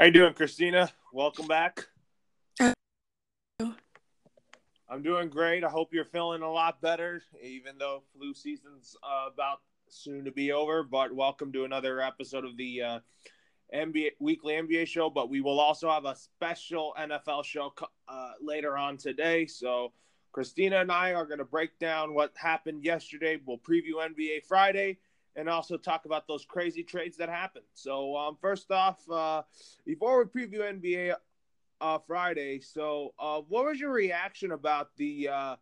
How you doing, Christina? Welcome back. I'm doing great. I hope you're feeling a lot better, even though flu season's uh, about soon to be over. But welcome to another episode of the uh, NBA weekly NBA show. But we will also have a special NFL show uh, later on today. So Christina and I are going to break down what happened yesterday. We'll preview NBA Friday and also talk about those crazy trades that happened. So, um, first off, uh, before we preview NBA uh, Friday, so uh, what was your reaction about the uh,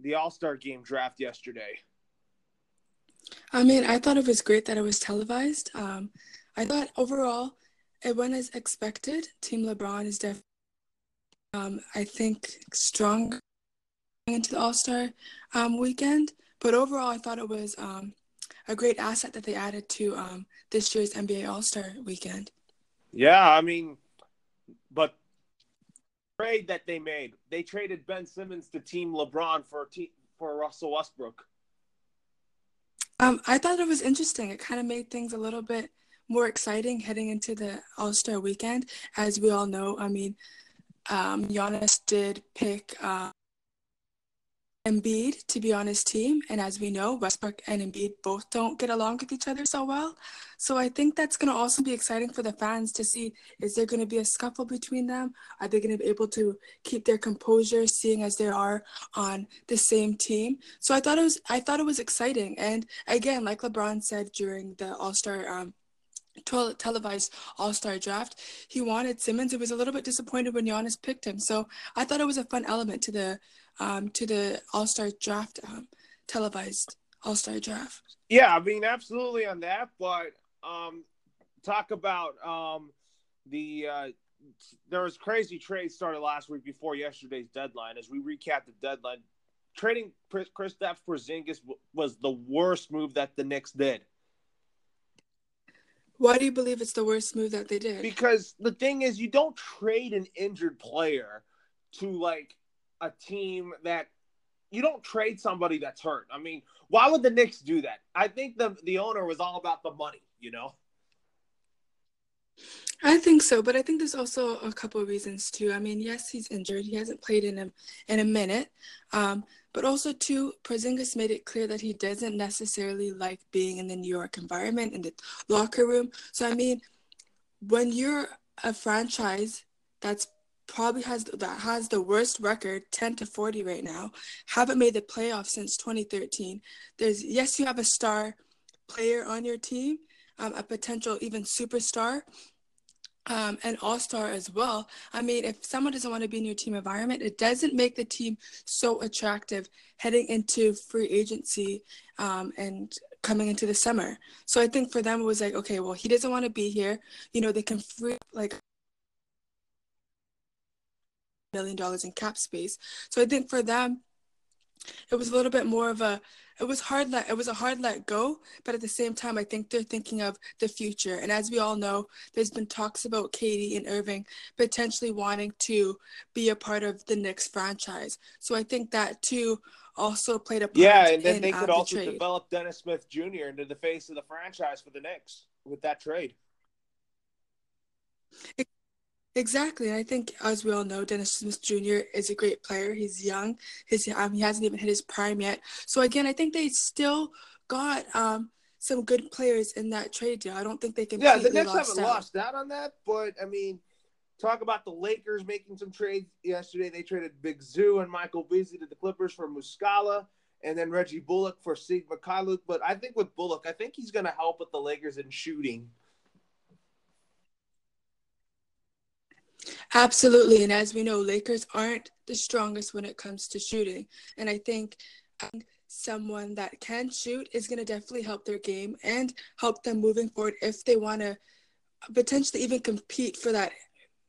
the All Star Game draft yesterday? I mean, I thought it was great that it was televised. Um, I thought overall it went as expected. Team LeBron is definitely, um, I think, strong into the All Star um, weekend. But overall, I thought it was um, a great asset that they added to um, this year's NBA All Star Weekend. Yeah, I mean, but trade that they made, they traded Ben Simmons to Team LeBron for team, for Russell Westbrook. Um, I thought it was interesting. It kind of made things a little bit more exciting heading into the All Star Weekend. As we all know, I mean, um, Giannis did pick. Uh, Embiid to be on his team. And as we know, Westbrook and Embiid both don't get along with each other so well. So I think that's going to also be exciting for the fans to see is there going to be a scuffle between them? Are they going to be able to keep their composure seeing as they are on the same team? So I thought it was I thought it was exciting. And again, like LeBron said during the All-Star um, televised All Star draft. He wanted Simmons. He was a little bit disappointed when Giannis picked him. So I thought it was a fun element to the um, to the All Star draft, um, televised All Star draft. Yeah, I mean, absolutely on that. But um, talk about um, the uh, there was crazy trade started last week before yesterday's deadline. As we recap the deadline, trading Chris Kristaps Porzingis was the worst move that the Knicks did. Why do you believe it's the worst move that they did? Because the thing is, you don't trade an injured player to like a team that you don't trade somebody that's hurt. I mean, why would the Knicks do that? I think the the owner was all about the money, you know. I think so, but I think there's also a couple of reasons too. I mean, yes, he's injured; he hasn't played in a in a minute. Um, but also too, Porzingis made it clear that he doesn't necessarily like being in the New York environment in the locker room. So I mean, when you're a franchise that's probably has that has the worst record 10 to 40 right now haven't made the playoffs since 2013 there's yes you have a star player on your team um, a potential even superstar um, and all star as well. I mean, if someone doesn't want to be in your team environment, it doesn't make the team so attractive heading into free agency um, and coming into the summer. So I think for them, it was like, okay, well, he doesn't want to be here. You know, they can free like million dollars in cap space. So I think for them, it was a little bit more of a it was hard let it was a hard let go but at the same time i think they're thinking of the future. And as we all know there's been talks about KD and irving potentially wanting to be a part of the Knicks franchise. So i think that too also played a part yeah and then they could also develop dennis smith jr into the face of the franchise for the Knicks with that trade Exactly. I think, as we all know, Dennis Smith Jr. is a great player. He's young. His um, he hasn't even hit his prime yet. So again, I think they still got um, some good players in that trade deal. I don't think they can. Yeah, the Knicks haven't out. lost out on that, but I mean, talk about the Lakers making some trades yesterday. They traded Big Zu and Michael Beasley to the Clippers for Muscala, and then Reggie Bullock for Svi Mykhailiuk. But I think with Bullock, I think he's going to help with the Lakers in shooting. Absolutely. And as we know, Lakers aren't the strongest when it comes to shooting. And I think someone that can shoot is going to definitely help their game and help them moving forward if they want to potentially even compete for that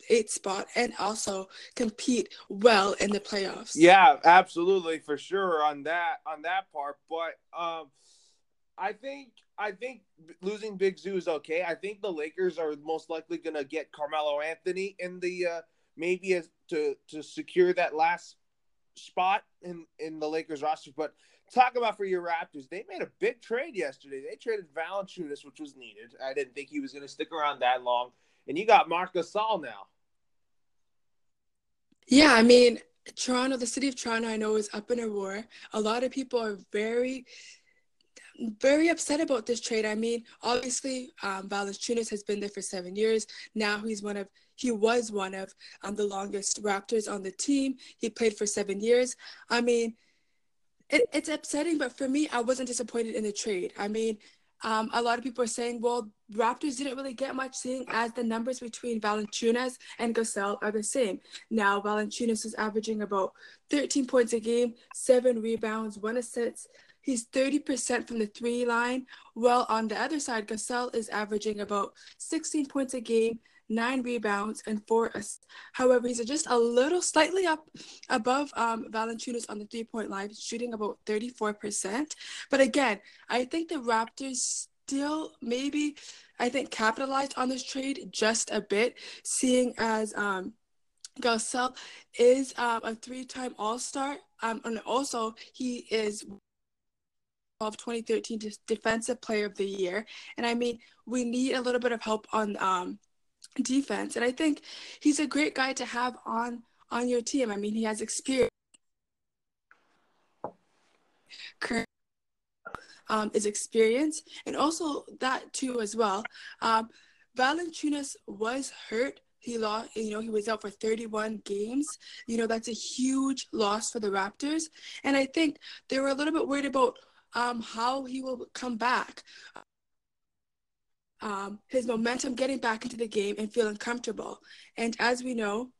eight spot and also compete well in the playoffs. Yeah, absolutely for sure on that on that part. But um I think I think losing Big Zu is okay. I think the Lakers are most likely going to get Carmelo Anthony in the uh, maybe as, to to secure that last spot in in the Lakers roster. But talk about for your Raptors, they made a big trade yesterday. They traded Valanciunas, which was needed. I didn't think he was going to stick around that long, and you got Marc Gasol now. Yeah, I mean, Toronto, the city of Toronto, I know is up in a roar. A lot of people are very, very upset about this trade. I mean, obviously, um, Valanciunas has been there for seven years. Now he's one of he was one of um, the longest Raptors on the team. He played for seven years. I mean, it, it's upsetting, but for me, I wasn't disappointed in the trade. I mean, um, a lot of people are saying, well, Raptors didn't really get much, seeing as the numbers between Valanciunas and Gasol are the same. Now, Valanciunas is averaging about 13 points a game, seven rebounds, one assist. He's 30% from the three line. Well, on the other side, Gasol is averaging about 16 points a game, nine rebounds, and four assists. However, he's just a little slightly up above um, Valanciunas on the three point line, shooting about 34%. But again, I think the Raptors still maybe, I think, capitalized on this trade just a bit, seeing as um, is um, a three time All Star. Um, and also, he is 2013 Defensive Player of the Year. And I mean, we need a little bit of help on um, defense. And I think he's a great guy to have on on your team. I mean, he has experience. Um, is experience, and also that too as well. Um, was hurt. He lost, you know, he was out for 31 games. You know, that's a huge loss for the Raptors. And I think they were a little bit worried about um, how he will come back um, his momentum getting back into the game and feeling comfortable. And as we know,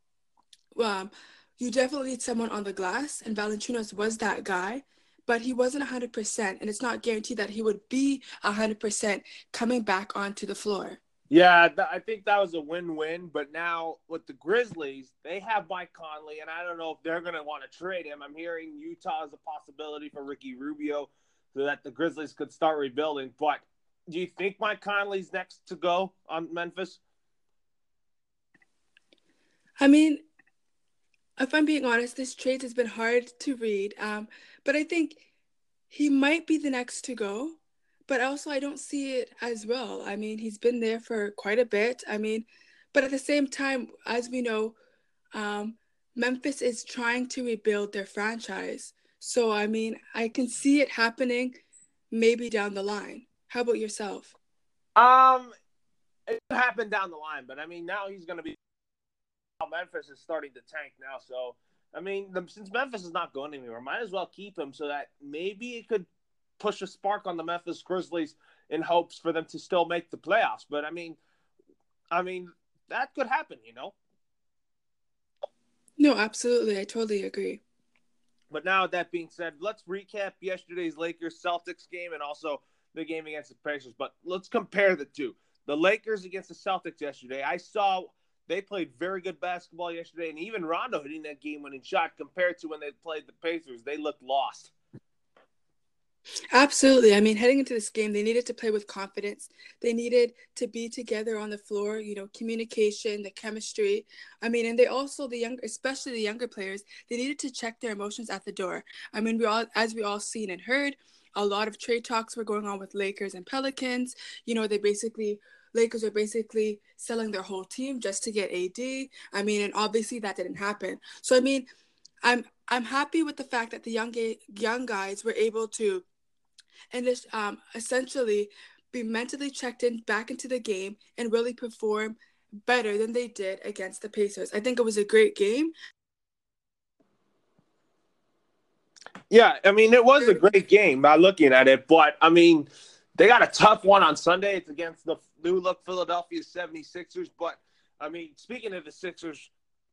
um, you definitely need someone on the glass, and Valanciunas was that guy, but he wasn't 100%, and it's not guaranteed that he would be 100% coming back onto the floor. Yeah, th- I think that was a win-win. But now with the Grizzlies, they have Mike Conley, and I don't know if they're going to want to trade him. I'm hearing Utah is a possibility for Ricky Rubio, that the Grizzlies could start rebuilding. But do you think Mike Conley's next to go on Memphis? I mean, if I'm being honest, this trade has been hard to read. Um, but I think he might be the next to go. But also, I don't see it as well. I mean, he's been there for quite a bit. I mean, but at the same time, as we know, um, Memphis is trying to rebuild their franchise. So, I mean, I can see it happening maybe down the line. How about yourself? Um, it happened down the line, but I mean, now he's going to be. Memphis is starting to tank now, so I mean, the, since Memphis is not going anywhere, might as well keep him so that maybe it could push a spark on the Memphis Grizzlies in hopes for them to still make the playoffs. But I mean, I mean that could happen, you know. No, absolutely, I totally agree. But now that being said, let's recap yesterday's Lakers Celtics game and also the game against the Pacers. But let's compare the two. The Lakers against the Celtics yesterday. I saw they played very good basketball yesterday, and even Rondo hitting that game-winning shot compared to when they played the Pacers, they looked lost. Absolutely. I mean, heading into this game, they needed to play with confidence. They needed to be together on the floor, you know, communication, the chemistry. I mean, and they also, the younger, especially the younger players, they needed to check their emotions at the door. I mean, we all, as we all seen and heard, a lot of trade talks were going on with Lakers and Pelicans. You know, they basically Lakers are basically selling their whole team just to get AD. I mean, and obviously that didn't happen. So I mean, I'm I'm happy with the fact that the young young guys were able to, and just um, essentially be mentally checked in back into the game and really perform better than they did against the Pacers. I think it was a great game. Yeah, I mean, it was a great game by looking at it, but I mean, they got a tough one on Sunday. It's against the new look Philadelphia 76ers. But I mean, speaking of the Sixers,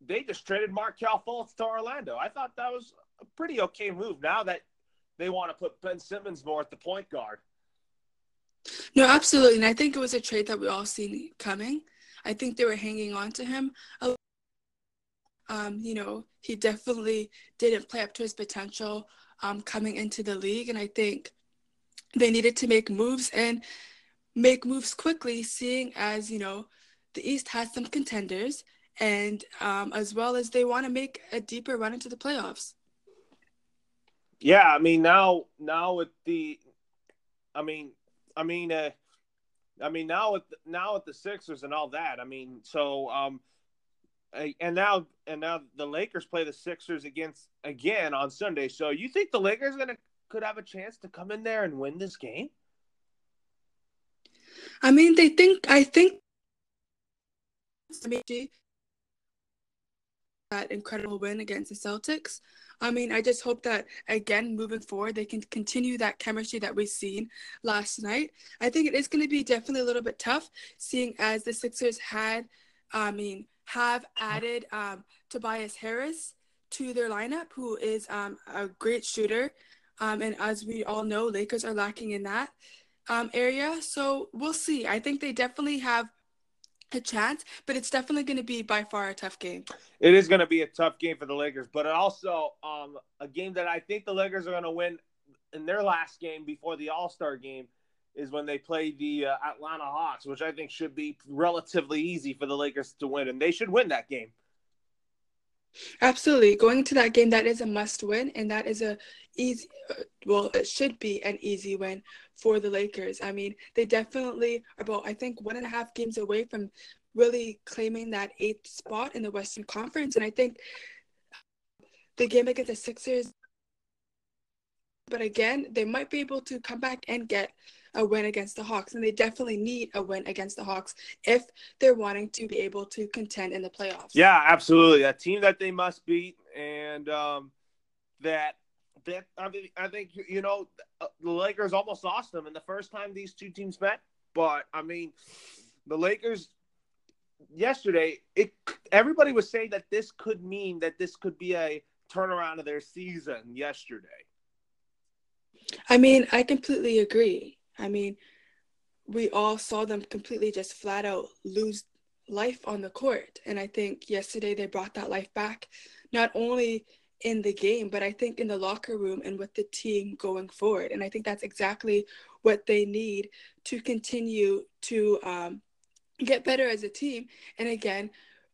they just traded Markelle Fultz to Orlando. I thought that was a pretty okay move now that they want to put Ben Simmons more at the point guard. No, absolutely. And I think it was a trade that we all seen coming. I think they were hanging on to him. Um, you know, he definitely didn't play up to his potential um, coming into the league. And I think they needed to make moves and make moves quickly, seeing as, you know, the East has some contenders and um, as well as they want to make a deeper run into the playoffs. Yeah, I mean now now with the I mean I mean uh I mean, now with now with the Sixers and all that, I mean, so um, and now and now the Lakers play the Sixers against again on Sunday. So you think the Lakers gonna could have a chance to come in there and win this game? I mean, they think. I think. That incredible win against the Celtics. I mean, I just hope that again, moving forward, they can continue that chemistry that we've seen last night. I think it is going to be definitely a little bit tough, seeing as the Sixers had, I mean, have added um, Tobias Harris to their lineup, who is um, a great shooter. Um, and as we all know, Lakers are lacking in that um, area. So we'll see. I think they definitely have a chance, but it's definitely going to be by far a tough game. It is going to be a tough game for the Lakers, but also um, a game that I think the Lakers are going to win in their last game before the All Star game is when they play the uh, Atlanta Hawks, which I think should be relatively easy for the Lakers to win, and they should win that game. Absolutely, going to that game, that is a must win, and that is a easy. Uh, well, it should be an easy win for the Lakers. I mean, they definitely are about I think one and a half games away from really claiming that eighth spot in the Western Conference, and I think the game against the Sixers. But again, they might be able to come back and get a win against the Hawks, and they definitely need a win against the Hawks if they're wanting to be able to contend in the playoffs. Yeah, absolutely. A team that they must beat, and um, that that I mean, I think you know uh, the Lakers almost lost them in the first time these two teams met, but I mean, the Lakers yesterday it everybody was saying that this could mean that this could be a turnaround of their season yesterday. I mean, I completely agree. I mean, we all saw them completely just flat out lose life on the court. And I think yesterday they brought that life back, not only in the game, but I think in the locker room and with the team going forward. And I think that's exactly what they need to continue to um, get better as a team. And again,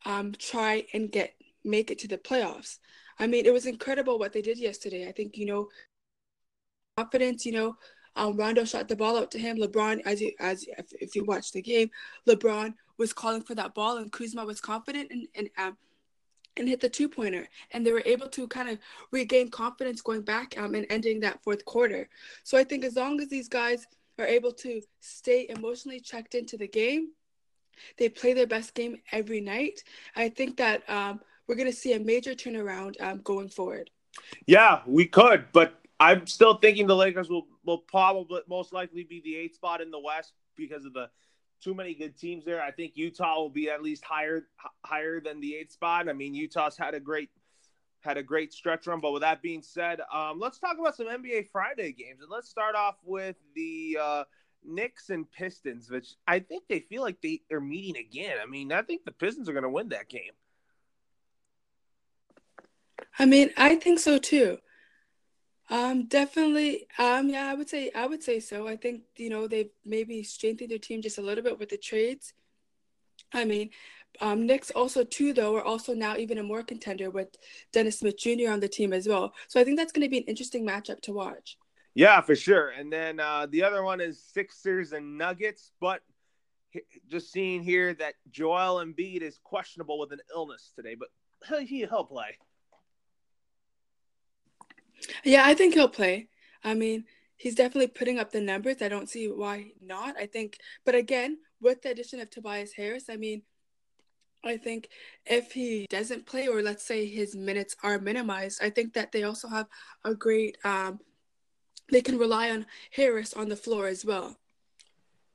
um, try and get make it to the playoffs. I mean, it was incredible what they did yesterday. I think, you know, confidence, you know, um, Rondo shot the ball out to him. LeBron, as you as if, if you watch the game, LeBron was calling for that ball, and Kuzma was confident and and um, and hit the two pointer, and they were able to kind of regain confidence going back um, and ending that fourth quarter. So I think as long as these guys are able to stay emotionally checked into the game, they play their best game every night. I think that um, we're going to see a major turnaround um, going forward. Yeah, we could, but I'm still thinking the Lakers will will probably most likely be the eighth spot in the West because of the too many good teams there. I think Utah will be at least higher higher than the eighth spot. I mean, Utah's had a great had a great stretch run. But with that being said, um, let's talk about some NBA Friday games, and let's start off with the uh, Knicks and Pistons, which I think they feel like they are meeting again. I mean, I think the Pistons are going to win that game. I mean, I think so too. Um, definitely. Um, yeah, I would say I would say so. I think you know they've maybe strengthened their team just a little bit with the trades. I mean, um, Knicks also too though are also now even a more contender with Dennis Smith Jr. on the team as well. So I think that's going to be an interesting matchup to watch. Yeah, for sure. And then uh, the other one is Sixers and Nuggets, but just seeing here that Joel Embiid is questionable with an illness today, but he, he'll play. Yeah, I think he'll play. I mean, he's definitely putting up the numbers. I don't see why not. I think, but again, with the addition of Tobias Harris, I mean, I think if he doesn't play, or let's say his minutes are minimized, I think that they also have a great, um, they can rely on Harris on the floor as well.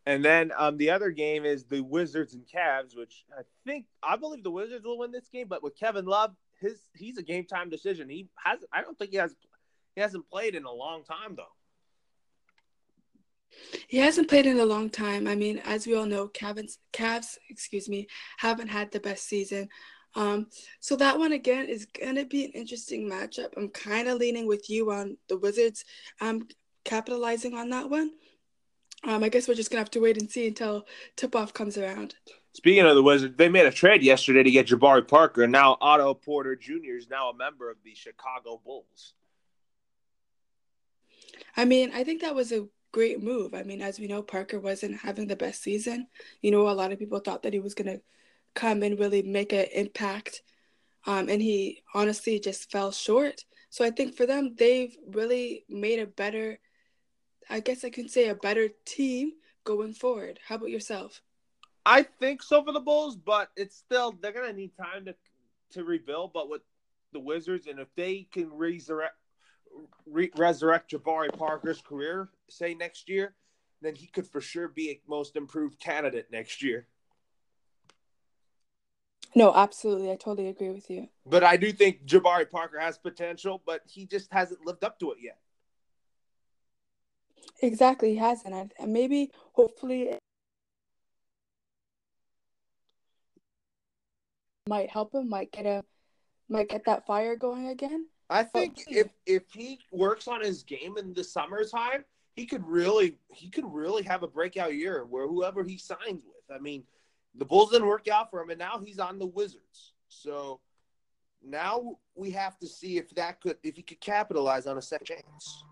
And then um, the other game is the Wizards and Cavs, which I think I believe the Wizards will win this game. But with Kevin Love, his he's a game time decision. He has I don't think he has he hasn't played in a long time, though. He hasn't played in a long time. I mean, as we all know, Cavs, Cavs, excuse me, haven't had the best season. Um, so that one again is gonna be an interesting matchup. I'm kind of leaning with you on the Wizards, um, capitalizing on that one. Um, I guess we're just gonna have to wait and see until tip off comes around. Speaking of the Wizards, they made a trade yesterday to get Jabari Parker, now Otto Porter Jr. is now a member of the Chicago Bulls. I mean, I think that was a great move. I mean, as we know, Parker wasn't having the best season. You know, a lot of people thought that he was going to come and really make an impact. Um, and he honestly just fell short. So I think for them, they've really made a better, I guess I can say, a better team going forward. How about yourself? I think so for the Bulls, but it's still they're gonna need time to to rebuild. But with the Wizards, and if they can resurrect re- resurrect Jabari Parker's career, say next year, then he could for sure be a most improved candidate next year. No, absolutely. I totally agree with you. But I do think Jabari Parker has potential, but he just hasn't lived up to it yet. Exactly, he hasn't. And maybe, hopefully, might help him, might get a, might get that fire going again. I think if if he works on his game in the summertime, he could really he could really have a breakout year where whoever he signs with. I mean, the Bulls didn't work out for him, and now he's on the Wizards. So now we have to see if that could if he could capitalize on a second chance.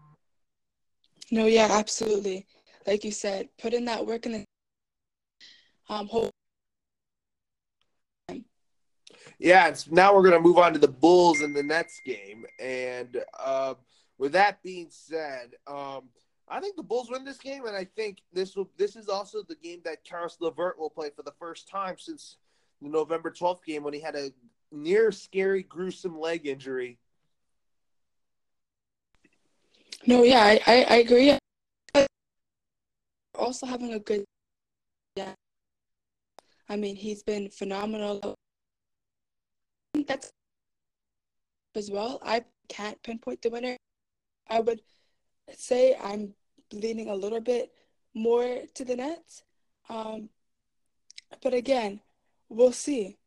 No, yeah, absolutely. Like you said, put in that work in the um whole yeah, now we're going to move on to the Bulls and the Nets game. And uh, with that being said, um, I think the Bulls win this game, and I think this will. This is also the game that Caris LeVert will play for the first time since the November twelfth game when he had a near scary, gruesome leg injury. No, yeah, I, I, I agree. Also having a good, yeah. I mean, he's been phenomenal that's as well. I can't pinpoint the winner. I would say I'm leaning a little bit more to the Nets. Um, but again, we'll see.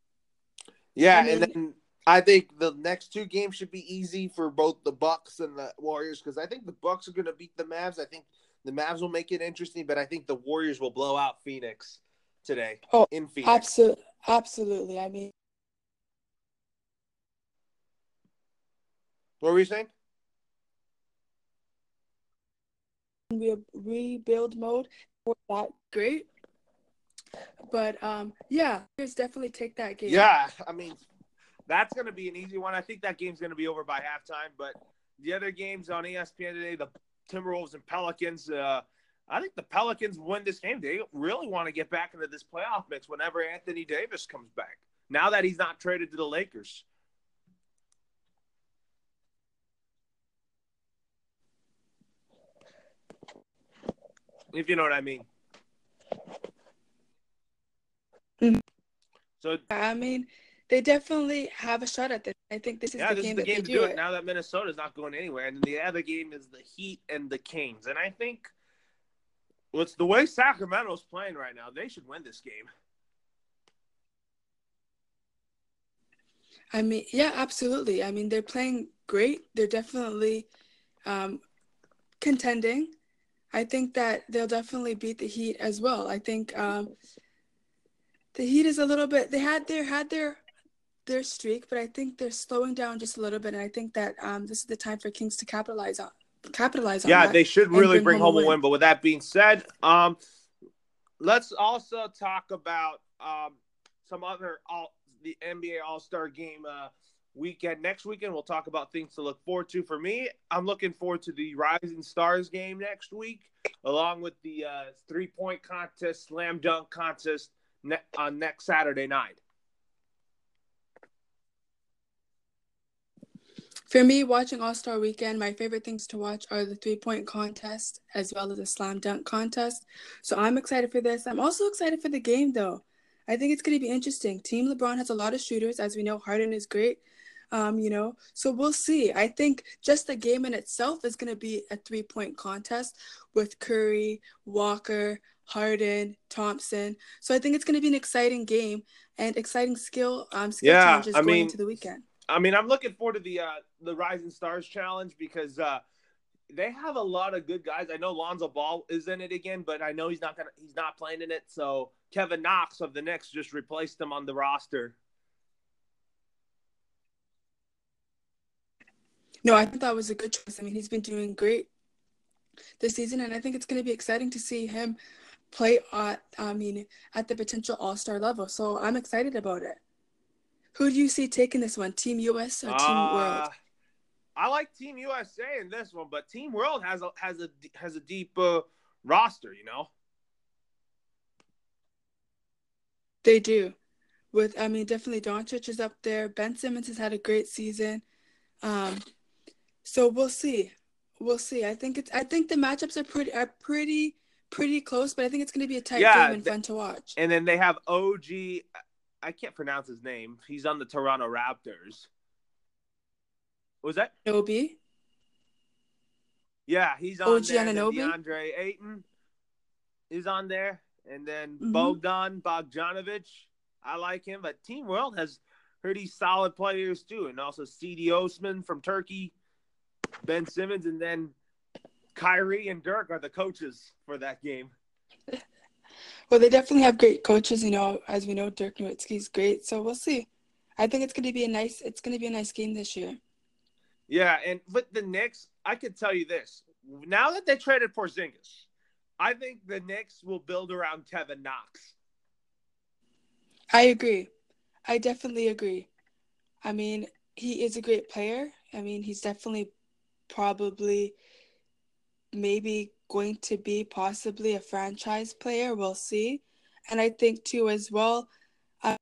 Yeah, I mean, and then I think the next two games should be easy for both the Bucks and the Warriors because I think the Bucks are going to beat the Mavs. I think the Mavs will make it interesting, but I think the Warriors will blow out Phoenix today. Oh, in Phoenix. Absolutely, absolutely. I mean, What were you saying? We rebuild mode for that great. But um, yeah, let's definitely take that game. Yeah, I mean, that's going to be an easy one. I think that game's going to be over by halftime. But the other games on ESPN today, the Timberwolves and Pelicans. Uh, I think the Pelicans win this game. They really want to get back into this playoff mix whenever Anthony Davis comes back. Now that he's not traded to the Lakers. If you know what I mean. Mm-hmm. So I mean, they definitely have a shot at this. I think this is yeah, the this game, is the game to do it. it. Now that Minnesota's not going anywhere, and the other game is the Heat and the Kings, and I think what's the way Sacramento's playing right now, they should win this game. I mean, yeah, absolutely. I mean, they're playing great. They're definitely um, contending. I think that they'll definitely beat the Heat as well. I think um, the Heat is a little bit. They had their had their their streak, but I think they're slowing down just a little bit. And I think that um, this is the time for Kings to capitalize on capitalize on. Yeah, they should really bring, bring, home, a win. win. But with that being said, um, let's also talk about um, some other all the NBA All Star Game. Uh, weekend. Next weekend, we'll talk about things to look forward to. For me, I'm looking forward to the Rising Stars game next week, along with the uh, three point contest, slam dunk contest ne- on next Saturday night. For me, watching All Star Weekend, my favorite things to watch are the three point contest as well as the slam dunk contest. So I'm excited for this. I'm also excited for the game, though. I think it's going to be interesting. Team LeBron has a lot of shooters. As we know, Harden is great. Um, you know, so we'll see. I think just the game in itself is going to be a three point contest with Curry, Walker, Harden, Thompson. So I think it's going to be an exciting game and exciting skill um skill yeah, challenges I going mean, into the weekend. I mean, I'm looking forward to the uh the Rising Stars challenge because uh they have a lot of good guys. I know Lonzo Ball is in it again, but I know he's not gonna he's not playing in it. So Kevin Knox of the Knicks just replaced him on the roster. No, I think that was a good choice. I mean, he's been doing great this season, and I think it's going to be exciting to see him play at I mean at the potential All Star level. So I'm excited about it. Who do you see taking this one, Team US or Team uh, World? I like Team USA in this one, but Team World has a has a has a deep uh, roster. You know, they do. With I mean, definitely Doncic is up there. Ben Simmons has had a great season. Um, so we'll see. We'll see. I think it's. I think the matchups are pretty are pretty pretty close, but I think it's going to be a tight yeah, game and fun to watch. And then they have OG. I can't pronounce his name. He's on the Toronto Raptors. Was that Obi? Yeah, he's on OG there. Anunoby? DeAndre Ayton is on there, and then mm-hmm. Bogdan Bogdanovic. I like him, but Team World has pretty solid players too, and also Cedi Osman from Turkey, Ben Simmons, and then Kyrie and Dirk are the coaches for that game. Well, they definitely have great coaches. You know, as we know, Dirk Nowitzki's great. So we'll see. I think it's going to be a nice. It's going to be a nice game this year. Yeah, and with the Knicks, I could tell you this: now that they traded Porzingis, I think the Knicks will build around Kevin Knox. I agree. I definitely agree. I mean, he is a great player. I mean, he's definitely probably maybe going to be possibly a franchise player. We'll see. And I think, too, as well, uh,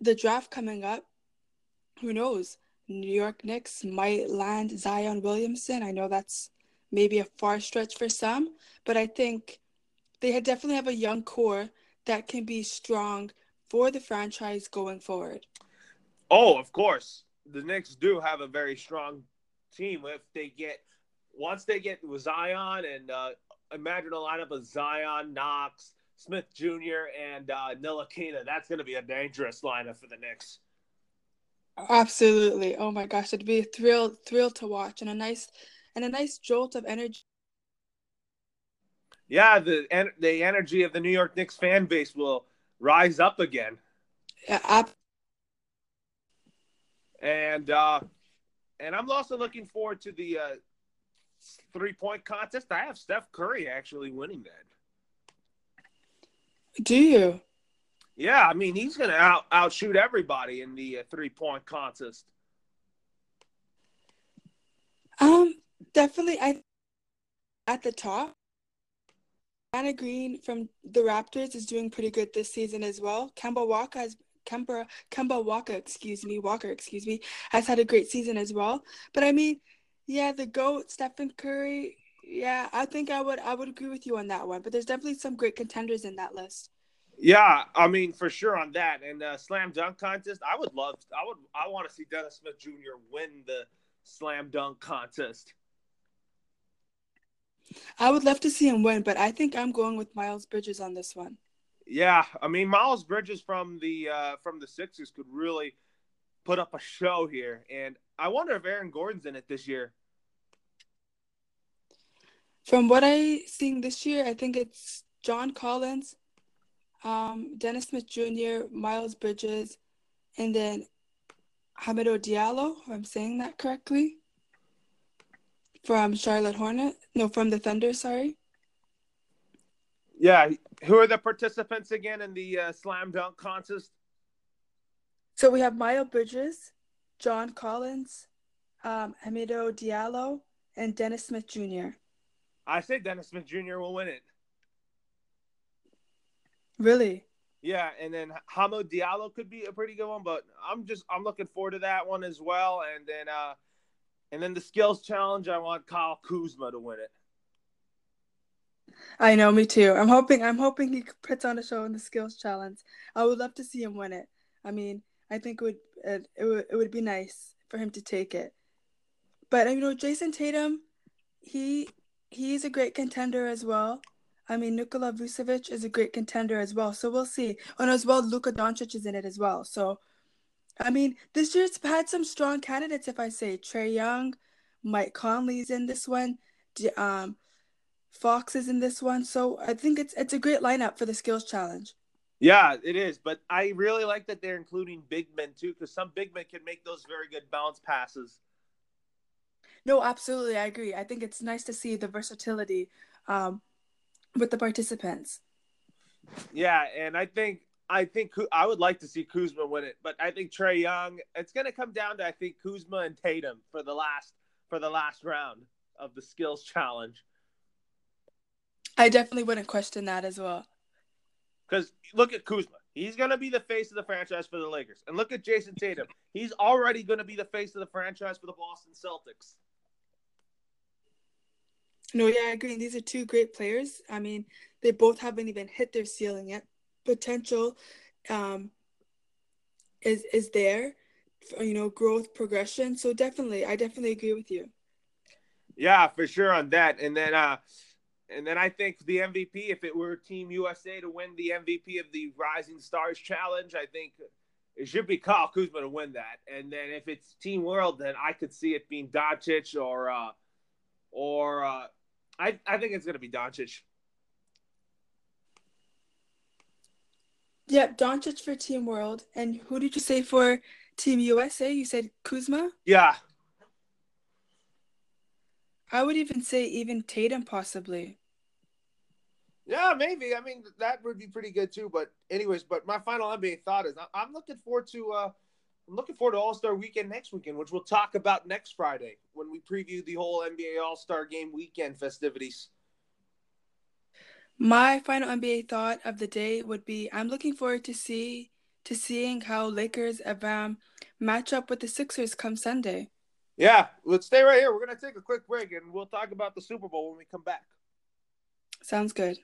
the draft coming up, who knows? New York Knicks might land Zion Williamson. I know that's maybe a far stretch for some, but I think they definitely have a young core that can be strong for the franchise going forward. Oh, of course. The Knicks do have a very strong team if they get once they get Zion and uh, imagine a lineup of Zion, Knox, Smith Jr., and uh, Ntilikina. That's going to be a dangerous lineup for the Knicks. Absolutely. Oh my gosh, it'd be a thrill thrill to watch and a nice and a nice jolt of energy. Yeah, the the energy of the New York Knicks fan base will rise up again. Yeah, ab- and uh and I'm also looking forward to the uh three point contest. I have Steph Curry actually winning that. Do you? Yeah, I mean he's going to out outshoot everybody in the uh, three point contest. Um, definitely. I at the top. Danny Green from the Raptors is doing pretty good this season as well. Kemba Walker has Kemba Kemba Walker, excuse me, Walker, excuse me, has had a great season as well. But I mean, yeah, the goat Stephen Curry. Yeah, I think I would I would agree with you on that one. But there's definitely some great contenders in that list. Yeah, I mean for sure on that and uh, slam dunk contest. I would love. I would. I want to see Dennis Smith Jr. win the slam dunk contest. I would love to see him win, but I think I'm going with Miles Bridges on this one. Yeah, I mean Miles Bridges from the uh, from the Sixers could really put up a show here, and I wonder if Aaron Gordon's in it this year. From what I seen this year, I think it's John Collins, um, Dennis Smith Jr., Miles Bridges, and then Hamidou Diallo, if I'm saying that correctly, from Charlotte Hornet. No, from the Thunder, sorry. Yeah. Who are the participants again in the uh, slam dunk contest? So we have Miles Bridges, John Collins, um, Hamidou Diallo, and Dennis Smith Jr. I say Dennis Smith Jr. will win it. Really? Yeah, and then Hamidou Diallo could be a pretty good one, but I'm just I'm looking forward to that one as well. And then uh and then the skills challenge, I want Kyle Kuzma to win it. I know, me too. I'm hoping I'm hoping he puts on a show in the skills challenge. I would love to see him win it. I mean, I think it would it, it would it would be nice for him to take it. But you know, Jayson Tatum, he he's a great contender as well. I mean, Nikola Vucevic is a great contender as well. So we'll see. And as well, Luka Doncic is in it as well. So, I mean, this year's had some strong candidates. If I say Trae Young, Mike Conley's in this one, um, Fox is in this one. So I think it's it's a great lineup for the skills challenge. Yeah, it is. But I really like that they're including big men too, because some big men can make those very good bounce passes. No, absolutely, I agree. I think it's nice to see the versatility um, with the participants. Yeah, and I think I think I would like to see Kuzma win it, but I think Trae Young. It's going to come down to I think Kuzma and Tatum for the last for the last round of the skills challenge. I definitely wouldn't question that as well. Because look at Kuzma. He's going to be the face of the franchise for the Lakers. And look at Jayson Tatum. He's already going to be the face of the franchise for the Boston Celtics. No, yeah, I agree. These are two great players. I mean, they both haven't even hit their ceiling yet. Potential um, is is there, for, you know, growth, progression. So definitely, I definitely agree with you. Yeah, for sure on that. And then, uh, and then I think the MVP, if it were Team USA to win the MVP of the Rising Stars Challenge, I think it should be Kyle Kuzma to win that. And then if it's Team World, then I could see it being Doncic or, uh, or uh, I I think it's gonna be Doncic. Yep, Doncic for Team World. And who did you say for Team USA? You said Kuzma? Yeah. I would even say even Tatum possibly. Yeah, maybe. I mean, that would be pretty good too. But anyways, but my final NBA thought is I'm looking forward to uh I'm looking forward to All Star Weekend next weekend, which we'll talk about next Friday when we preview the whole NBA All Star Game weekend festivities. My final NBA thought of the day would be: I'm looking forward to see to seeing how Lakers um, match up with the Sixers come Sunday. Yeah, let's stay right here. We're gonna take a quick break and we'll talk about the Super Bowl when we come back. Sounds good.